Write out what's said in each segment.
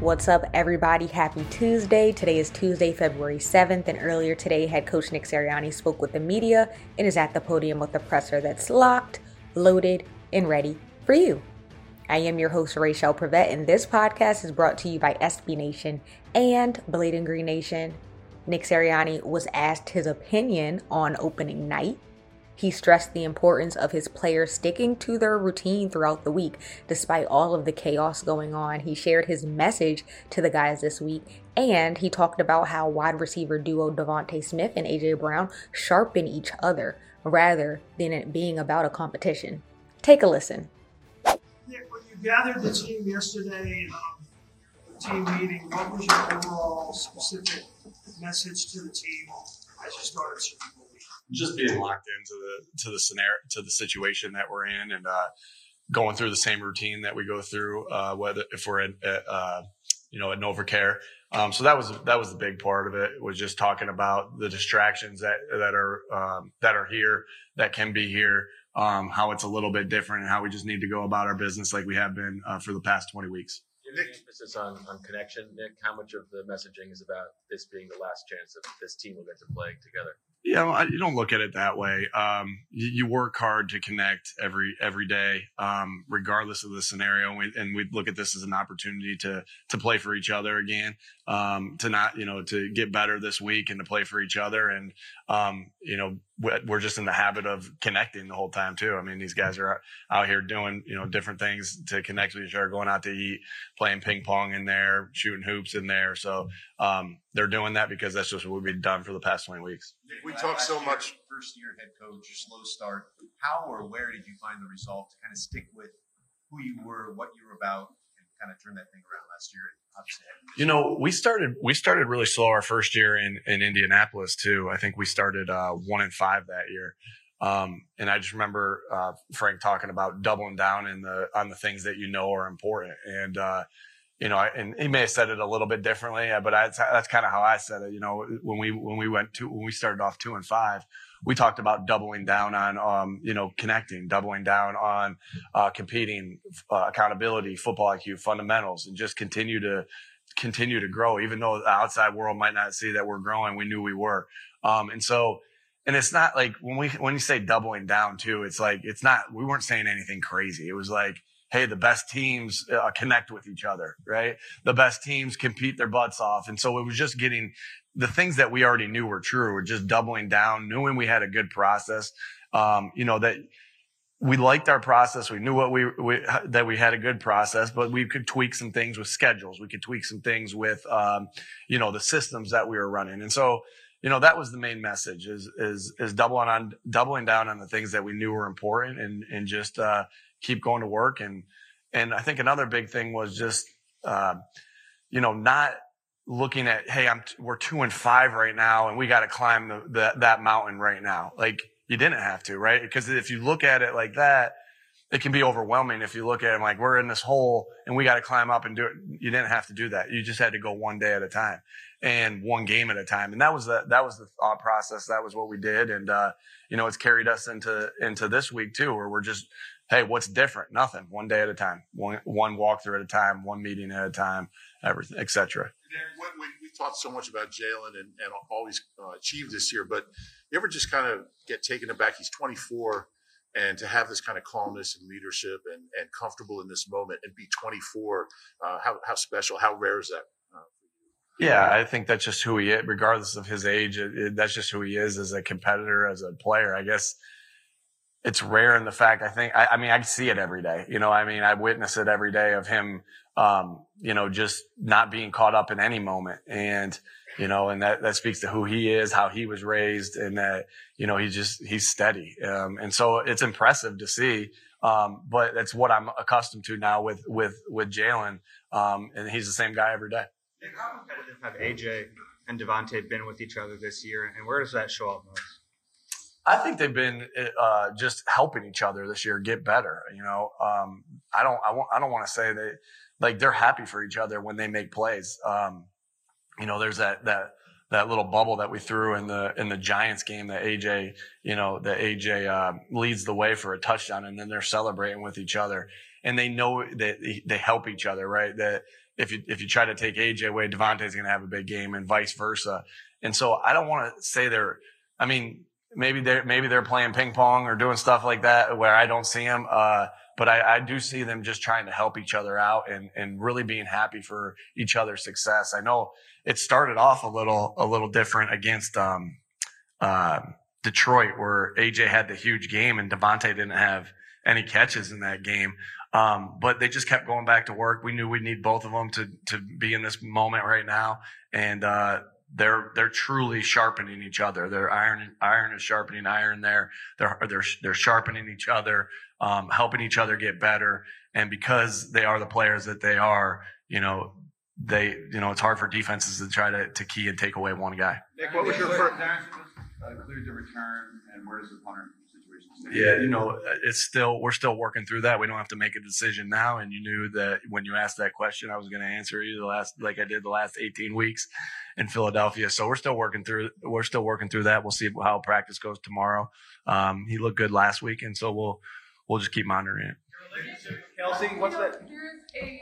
What's up, everybody? Happy Tuesday. Today is Tuesday, February 7th, and earlier today, head coach Nick Sirianni spoke with the media and is at the podium with a presser that's locked, loaded, and ready for you. I am your host, Rachel Prevet, and this podcast is brought to you by SB Nation and Bleeding Green Nation. Nick Sirianni was asked his opinion on opening night he stressed the importance of his players sticking to their routine throughout the week, despite all of the chaos going on. He shared his message to the guys this week, and he talked about how wide receiver duo DeVonta Smith and AJ Brown sharpen each other rather than it being about a competition. Take a listen. When you gathered the team yesterday, um, team meeting, what was your overall specific message to the team as you started? Just being locked into the to the scenario to the situation that we're in and uh, going through the same routine that we go through uh, whether if we're at, uh, you know at NovaCare. Um, so that was that was the big part of it was just talking about the distractions that that are um, that are here that can be here. Um, how it's a little bit different and how we just need to go about our business like we have been uh, for the past 20 weeks. Nick, emphasis on, on connection. Nick, how much of the messaging is about this being the last chance that this team will get to play together? You know, I, you don't look at it that way. Um, you, you, work hard to connect every every day, um, regardless of the scenario. And we, and we look at this as an opportunity to to play for each other again, um, to not you know to get better this week and to play for each other. And um, you know, we're just in the habit of connecting the whole time too. I mean, these guys are out here doing you know different things to connect with each other, going out to eat, playing ping pong in there, shooting hoops in there. So um, they're doing that because that's just what we've done for the past 20 weeks. We talk so much first year head coach, slow start. How or where did you find the resolve to kind of stick with who you were, what you were about, and kind of turn that thing around last year? You know, we started we started really slow our first year in in Indianapolis too. I think we started uh, one and five that year. Um, and I just remember uh, Frank talking about doubling down in the on the things that you know are important. And uh, you know, and he may have said it a little bit differently, uh, but I, that's kind of how I said it. You know, when we when we went to when we started off two and five, we talked about doubling down on, um, you know, connecting, doubling down on uh, competing, uh, accountability, football IQ, fundamentals, and just continue to continue to grow. Even though the outside world might not see that we're growing, we knew we were. Um, and so, and it's not like when we when you say doubling down too, it's like it's not. We weren't saying anything crazy. It was like hey, the best teams uh, connect with each other, right? The best teams compete their butts off. And so it was just getting the things that we already knew were true. We're just doubling down, knowing we had a good process. Um, you know, that we liked our process. We knew what we, we, that we had a good process, but we could tweak some things with schedules. We could tweak some things with, um, you know, the systems that we were running. And so, you know, that was the main message is, is, is doubling on, doubling down on the things that we knew were important and, and just, uh, keep going to work. And, and I think another big thing was just, uh, you know, not looking at, Hey, I'm, t- we're two and five right now and we got to climb the, the, that mountain right now. Like you didn't have to, right? Because if you look at it like that, it can be overwhelming if you look at it like we're in this hole and we got to climb up and do it. You didn't have to do that. You just had to go one day at a time and one game at a time. And that was the, that was the thought process. That was what we did. And, uh, you know, it's carried us into, into this week too, where we're just hey, what's different? Nothing. One day at a time, one one walkthrough at a time, one meeting at a time, everything, etc. When, when we talked so much about Jalen and, and all he's uh, achieved this year, but you ever just kind of get taken aback? He's 24, and to have this kind of calmness and leadership and, and comfortable in this moment and be 24, uh, how, how special, how rare is that? Uh, yeah, I think that's just who he is, regardless of his age. It, it, that's just who he is as a competitor, as a player. I guess it's rare in the fact I think I, I, mean I see it every day. You know, I mean I witness it every day of him um, you know, just not being caught up in any moment. And, you know, and that, that speaks to who he is, how he was raised and that, you know, he's just, he's steady. Um, and so it's impressive to see. Um, but that's what I'm accustomed to now with, with, with Jalen. Um, and he's the same guy every day. How competitive have AJ and DeVonta been with each other this year? And where does that show up most? I think they've been uh, just helping each other this year get better. You know, um, I don't, I, I don't want to say that like they're happy for each other when they make plays. Um, you know, there's that that that little bubble that we threw in the in the Giants game that AJ, you know, that AJ uh, leads the way for a touchdown, and then they're celebrating with each other, and they know that they help each other, right? That if you if you try to take AJ away, DeVonta's going to have a big game, and vice versa. And so I don't want to say they're. I mean, maybe they're maybe they're playing ping pong or doing stuff like that where I don't see them. Uh, but I, I, do see them just trying to help each other out and, and really being happy for each other's success. I know it started off a little, a little different against, um, uh, Detroit where AJ had the huge game and DeVonta didn't have any catches in that game. Um, but they just kept going back to work. We knew we'd need both of them to, to be in this moment right now. And, uh, they're they're truly sharpening each other. They're iron iron is sharpening iron. There, they're they're they're sharpening each other, um, helping each other get better. And because they are the players that they are, you know, they you know it's hard for defenses to try to to key and take away one guy. Nick, what was your first? Uh, cleared the return, and where does the punter yeah, you know, it's still we're still working through that. We don't have to make a decision now. And you knew that when you asked that question, I was going to answer you the last like I did the last 18 weeks in Philadelphia. So we're still working through we're still working through that. We'll see how practice goes tomorrow. Um, he looked good last week, and so we'll we'll just keep monitoring it. Kelsey, what's that? There's a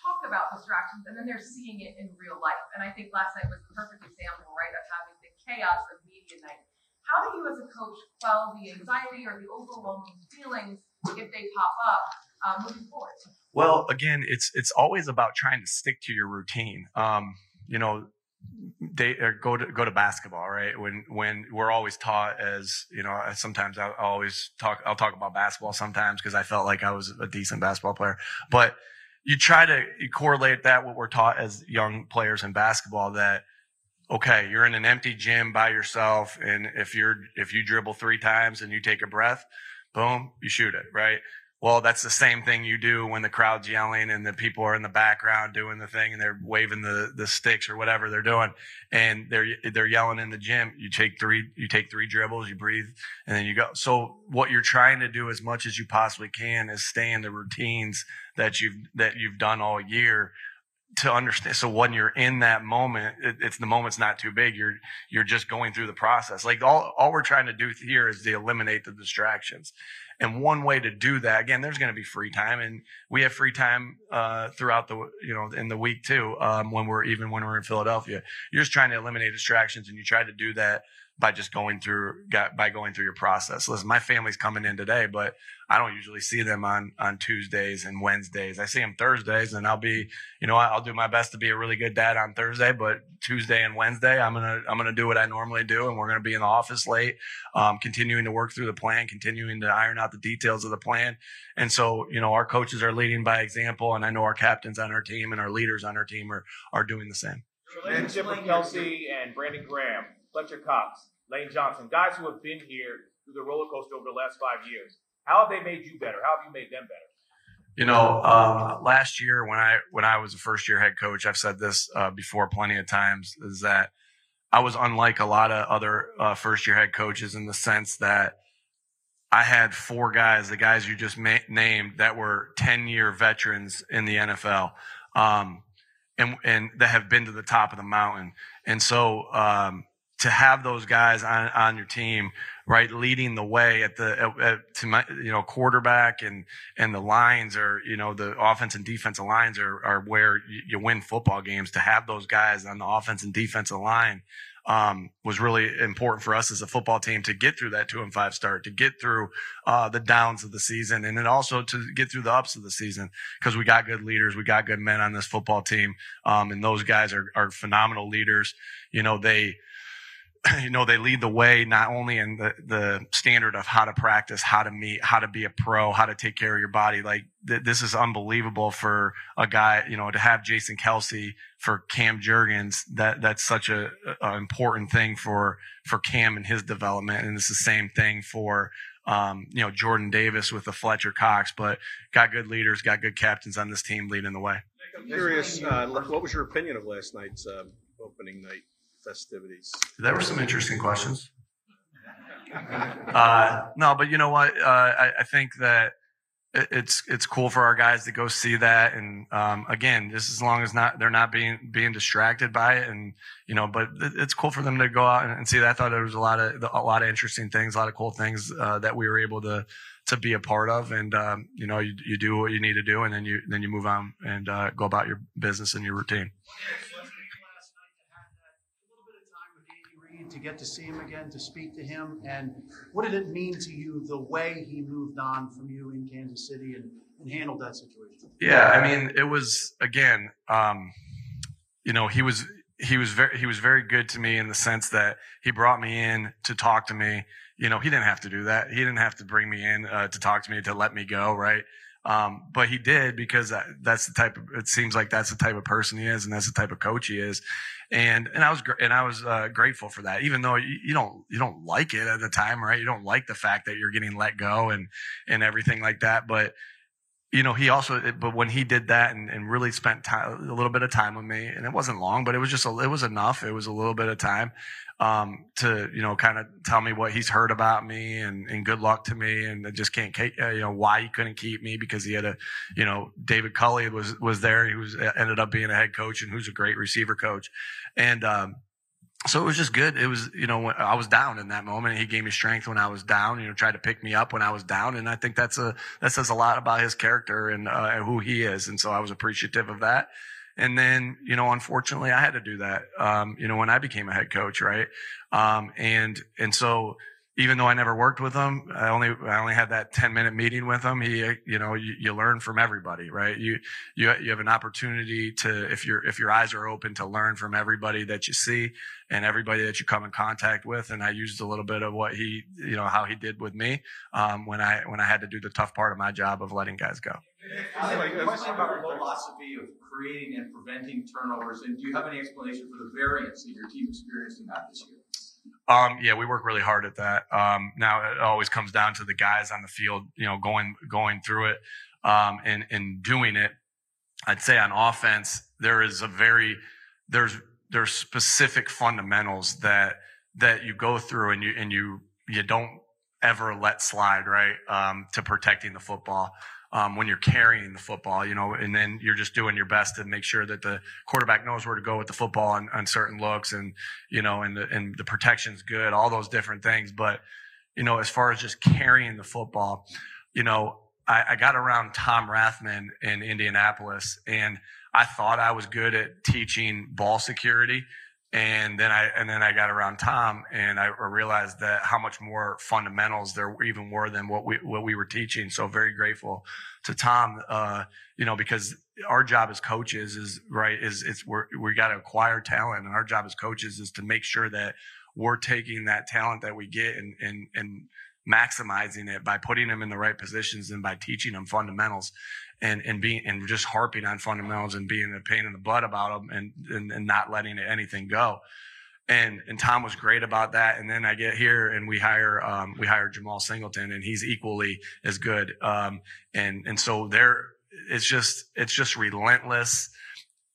talk about distractions, and then they're seeing it in real life. And I think last night was the perfect example, right, of having the chaos of media night how do you as a coach quell the anxiety or the overwhelming feelings if they pop up uh, moving forward? Well, again, it's it's always about trying to stick to your routine. Um, you know, they go to go to basketball, right? When when we're always taught as you know, sometimes I always talk. I'll talk about basketball sometimes because I felt like I was a decent basketball player, but you try to correlate that what we're taught as young players in basketball that okay, you're in an empty gym by yourself, and if you're if you dribble three times and you take a breath, boom, you shoot it, right? Well, that's the same thing you do when the crowd's yelling and the people are in the background doing the thing and they're waving the, the sticks or whatever they're doing, and they're they're yelling in the gym. You take three you take three dribbles, you breathe, and then you go. So what you're trying to do as much as you possibly can is stay in the routines that you've that you've done all year to understand. So when you're in that moment, it, it's the moment's not too big. You're, you're just going through the process. Like all, all we're trying to do here is to eliminate the distractions. And one way to do that, again, there's going to be free time and we have free time, uh, throughout the, you know, in the week too, um, when we're, even when we're in Philadelphia, you're just trying to eliminate distractions and you try to do that by just going through by going through your process. Listen, my family's coming in today, but I don't usually see them on on Tuesdays and Wednesdays. I see them Thursdays, and I'll be, you know, I'll do my best to be a really good dad on Thursday, but Tuesday and Wednesday, I'm gonna I'm gonna do what I normally do, and we're gonna be in the office late, um, continuing to work through the plan, continuing to iron out the details of the plan. And so, you know, our coaches are leading by example, and I know our captains on our team and our leaders on our team are are doing the same. Relationship with Kelce and Brandon Graham Fletcher Cox, Lane Johnson, guys who have been here through the roller coaster over the last five years. How have they made you better? How have you made them better? You know, um, last year when I when I was a first year head coach, I've said this uh, before plenty of times, is that I was unlike a lot of other uh, first year head coaches in the sense that I had four guys, the guys you just ma- named, that were ten year veterans in the NFL, um, and and that have been to the top of the mountain. And so um, to have those guys on, on your team, right, leading the way at the at, at, to my you know quarterback and and the lines are you know the offense and defensive lines are are where you, you win football games. To have those guys on the offense and defensive line um, was really important for us as a football team to get through that two and five start, to get through uh, the downs of the season, and then also to get through the ups of the season because we got good leaders, we got good men on this football team, um, and those guys are, are phenomenal leaders. You know, they you know, they lead the way not only in the, the standard of how to practice, how to meet, how to be a pro, how to take care of your body. Like th- this is unbelievable for a guy, you know, to have Jason Kelce for Cam Jurgens. That that's such a, a important thing for for Cam and his development, and it's the same thing for um, you know Jordan Davis with the Fletcher Cox. But got good leaders, got good captains on this team leading the way. I'm curious, uh, what was your opinion of last night's uh, opening night? Festivities? There were some interesting questions. Uh, no, but you know what? Uh, I, I, think that it's it's cool for our guys to go see that, and um, again, just as long as not they're not being being distracted by it, and you know, but it's cool for them to go out and, and see that. I thought there was a lot of a lot of interesting things, a lot of cool things uh, that we were able to to be a part of, and um, you know, you, you do what you need to do, and then you then you move on and uh, go about your business and your routine. Get to see him again, to speak to him, and what did it mean to you the way he moved on from you in Kansas City and, and handled that situation? Yeah, I mean, it was again, um, you know, he was he was very he was very good to me in the sense that he brought me in to talk to me. You know, he didn't have to do that. He didn't have to bring me in uh, to talk to me to let me go, right? Um, but he did because that's the type of, it seems like that's the type of person he is and that's the type of coach he is. And, and I was, and I was, uh, grateful for that, even though you, you, don't, you don't like it at the time, right? You don't like the fact that you're getting let go and, and everything like that. But, you know, he also, but when he did that and, and really spent time, a little bit of time with me, and it wasn't long, but it was just, a, it was enough. It was a little bit of time um, to you know kind of tell me what he's heard about me and, and good luck to me. And just can't uh, you know why he couldn't keep me because he had a you know David Culley was was there. He was ended up being a head coach and who's a great receiver coach. And um, so it was just good. It was, you know, I was down in that moment. He gave me strength when I was down, you know, tried to pick me up when I was down. And I think that's a, that says a lot about his character and uh, who he is. And so I was appreciative of that. And then, you know, unfortunately I had to do that, um, you know, when I became a head coach, right? Um, and, and so even though I never worked with him, I only, I only had that 10 minute meeting with him. He, you know, you, you learn from everybody, right? You, you, you have an opportunity to, if your, if your eyes are open to learn from everybody that you see and everybody that you come in contact with. And I used a little bit of what he, you know, how he did with me, um, when I, when I had to do the tough part of my job of letting guys go. I have question about philosophy of creating and preventing turnovers, and do you have any explanation for the variance that your team experienced in that this year? Um, yeah, we work really hard at that. Um, now it always comes down to the guys on the field, you know, going going through it um, and and doing it. I'd say on offense, there is a very there's there's specific fundamentals that that you go through and you and you you don't ever let slide right um, to protecting the football um, when you're carrying the football, you know, and then you're just doing your best to make sure that the quarterback knows where to go with the football on, on certain looks and, you know, and the, and the protection's good, all those different things. But, you know, as far as just carrying the football, you know, I, I got around Tom Rathman in Indianapolis and I thought I was good at teaching ball security and then I and then I got around Tom, and I realized that how much more fundamentals there even were than what we what we were teaching. So very grateful to Tom, uh, you know, because our job as coaches is right is it's we're we got to acquire talent, and our job as coaches is to make sure that we're taking that talent that we get and and and maximizing it by putting them in the right positions and by teaching them fundamentals and and being and just harping on fundamentals and being a pain in the butt about them and and, and not letting anything go. And and Tom was great about that. And then I get here and we hire um, we hire Jemal Singleton and he's equally as good. Um, and and so there it's just it's just relentless.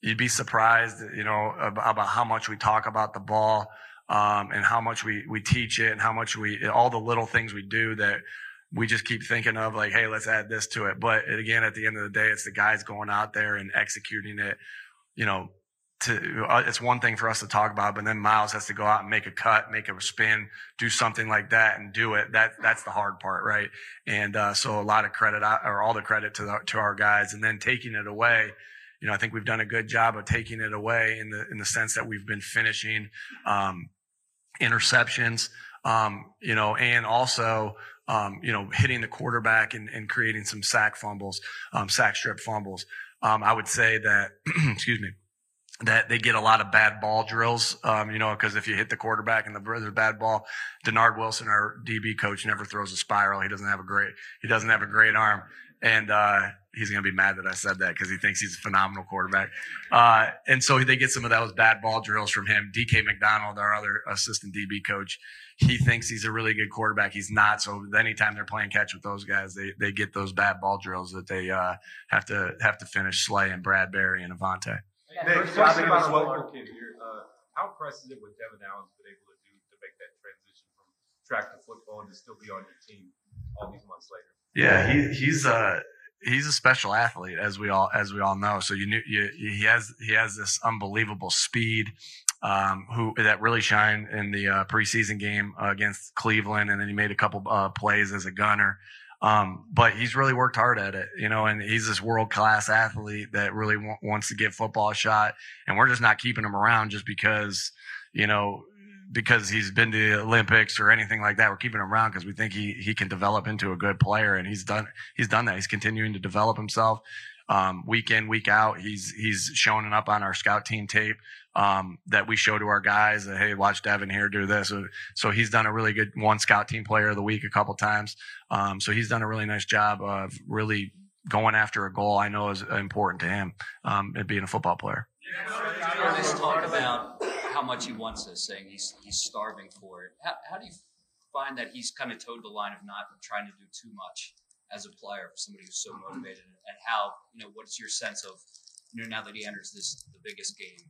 You'd be surprised, you know, about, about how much we talk about the ball. Um, and how much we, we teach it and how much we, all the little things we do that we just keep thinking of like, hey, let's add this to it. But again, at the end of the day, it's the guys going out there and executing it, you know, to uh, it's one thing for us to talk about, but then Miles has to go out and make a cut, make a spin, do something like that, and do it. That that's the hard part, right? And uh, so a lot of credit or all the credit to the, to our guys, and then taking it away. You know, I think we've done a good job of taking it away in the in the sense that we've been finishing um, interceptions. Um, you know, and also um, you know hitting the quarterback and, and creating some sack fumbles, um, sack strip fumbles. Um, I would say that, excuse me, that they get a lot of bad ball drills, um, you know, because if you hit the quarterback and the there's bad ball, Dennard Wilson, our DB coach, never throws a spiral. He doesn't have a great he doesn't have a great arm, and uh, he's gonna be mad that I said that because he thinks he's a phenomenal quarterback. Uh, and so they get some of those bad ball drills from him. DK McDonald, our other assistant DB coach, he thinks he's a really good quarterback. He's not. So anytime they're playing catch with those guys, they they get those bad ball drills that they uh, have to have to finish Slay and Bradberry and Avonte. Nick, question about a local kid here. Uh, how impressed is it what Devin Allen's been able to do to make that transition from track to football and to still be on your team all these months later? Yeah, he, he's uh he's a special athlete as we all as we all know. So you knew you, he has he has this unbelievable speed. Um, who that really shined in the uh, preseason game uh, against Cleveland, and then he made a couple uh, plays as a gunner. Um, but he's really worked hard at it, you know, and he's this world class athlete that really w- wants to give football a shot. And we're just not keeping him around just because, you know, because he's been to the Olympics or anything like that. We're keeping him around because we think he, he can develop into a good player and he's done, he's done that. He's continuing to develop himself. Um, week in, week out, he's, he's showing up on our scout team tape um, that we show to our guys that, hey, watch Devin here do this. So, so, he's done a really good one scout team player of the week a couple times. Um, so he's done a really nice job of really going after a goal I know is important to him, um, being a football player. Talk about how much he wants this, saying he's, he's starving for it. How, how do you find that he's kind of towed the line of not trying to do too much as a player for somebody who's so motivated? And how, you know, what's your sense of, you know, now that he enters this, the biggest game,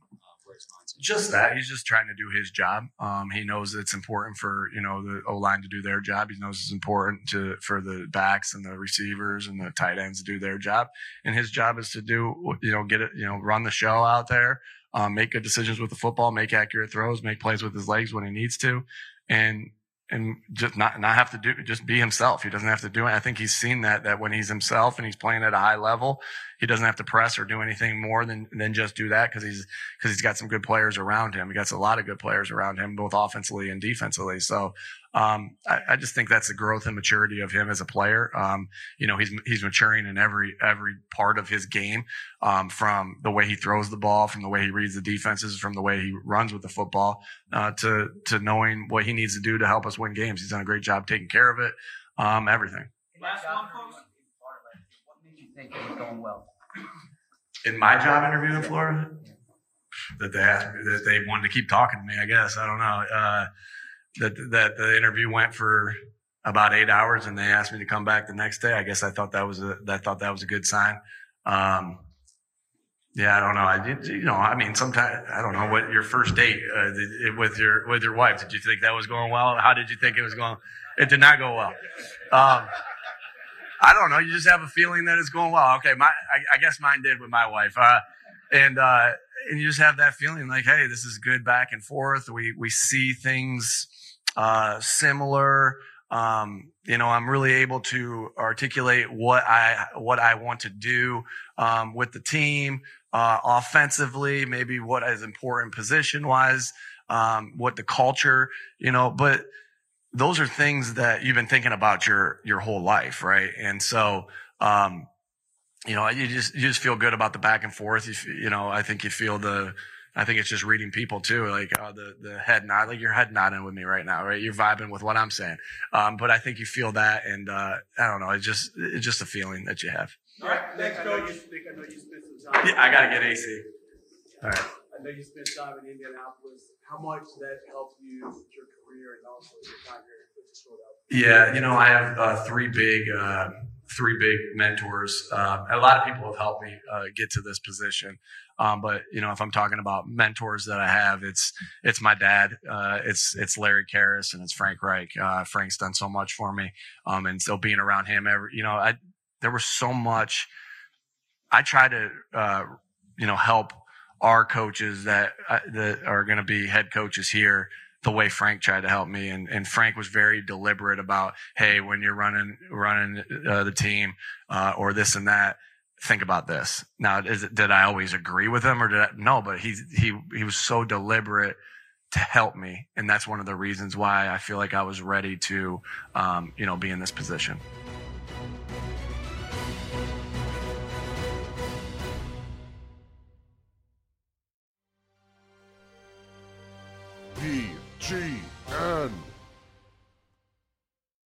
just that he's just trying to do his job. Um, he knows it's important for you know the O line to do their job. He knows it's important to for the backs and the receivers and the tight ends to do their job. And his job is to do you know get it you know run the show out there, um, make good decisions with the football, make accurate throws, make plays with his legs when he needs to, and and just not not have to do just be himself. He doesn't have to do it. I think he's seen that that when he's himself and he's playing at a high level, he doesn't have to press or do anything more than than just do that because he's because he's got some good players around him. He got a lot of good players around him, both offensively and defensively. So um, I, I, just think that's the growth and maturity of him as a player. Um, you know, he's he's maturing in every every part of his game, um, from the way he throws the ball, from the way he reads the defenses, from the way he runs with the football, uh, to to knowing what he needs to do to help us win games. He's done a great job taking care of it. Um, everything. Last one, folks. What made you think it was going well? In my job interview in Florida, that they asked me that they wanted to keep talking to me. I guess I don't know. Uh, that that the interview went for about eight hours, and they asked me to come back the next day. I guess I thought that was a I thought that was a good sign. Um, yeah, I don't know. I you know, I mean, sometimes I don't know what your first date uh, with your with your wife. Did you think that was going well? How did you think it was going? It did not go well. Um, I don't know. You just have a feeling that it's going well. Okay, my I, I guess mine did with my wife. Uh, and uh, and you just have that feeling like, hey, this is good back and forth. We we see things uh, similar. Um, you know, I'm really able to articulate what I what I want to do um, with the team uh, offensively, maybe what is important position wise, um, what the culture, you know, but those are things that you've been thinking about your your whole life, right? And so, um, you know, you just you just feel good about the back and forth. You, you know, I think you feel the I think it's just reading people too, like uh, the the head nod, like your head nodding with me right now, right? You're vibing with what I'm saying. Um, but I think you feel that, and uh, I don't know, it's just it's just a feeling that you have. All right, thanks, coach. I know you, I know you spent some time. Yeah, I gotta get AC. All right. I know you spent time in Indianapolis. How much that helped you with your career and also your time here with Philadelphia? Yeah, you know, I have uh, three big. Uh, three big mentors. Uh, a lot of people have helped me uh, get to this position. Um, but you know, if I'm talking about mentors that I have, it's it's my dad, uh, it's it's Larry Kehres, and it's Frank Reich. Uh, Frank's done so much for me, um, and so being around him, every you know, I there was so much. I try to uh, you know help our coaches that uh, that are going to be head coaches here the way Frank tried to help me. And, and Frank was very deliberate about, hey, when you're running running uh, the team uh, or this and that, think about this. Now, is did I always agree with him or did I? No, but he he he was so deliberate to help me, and that's one of the reasons why I feel like I was ready to, um, you know, be in this position. BGN.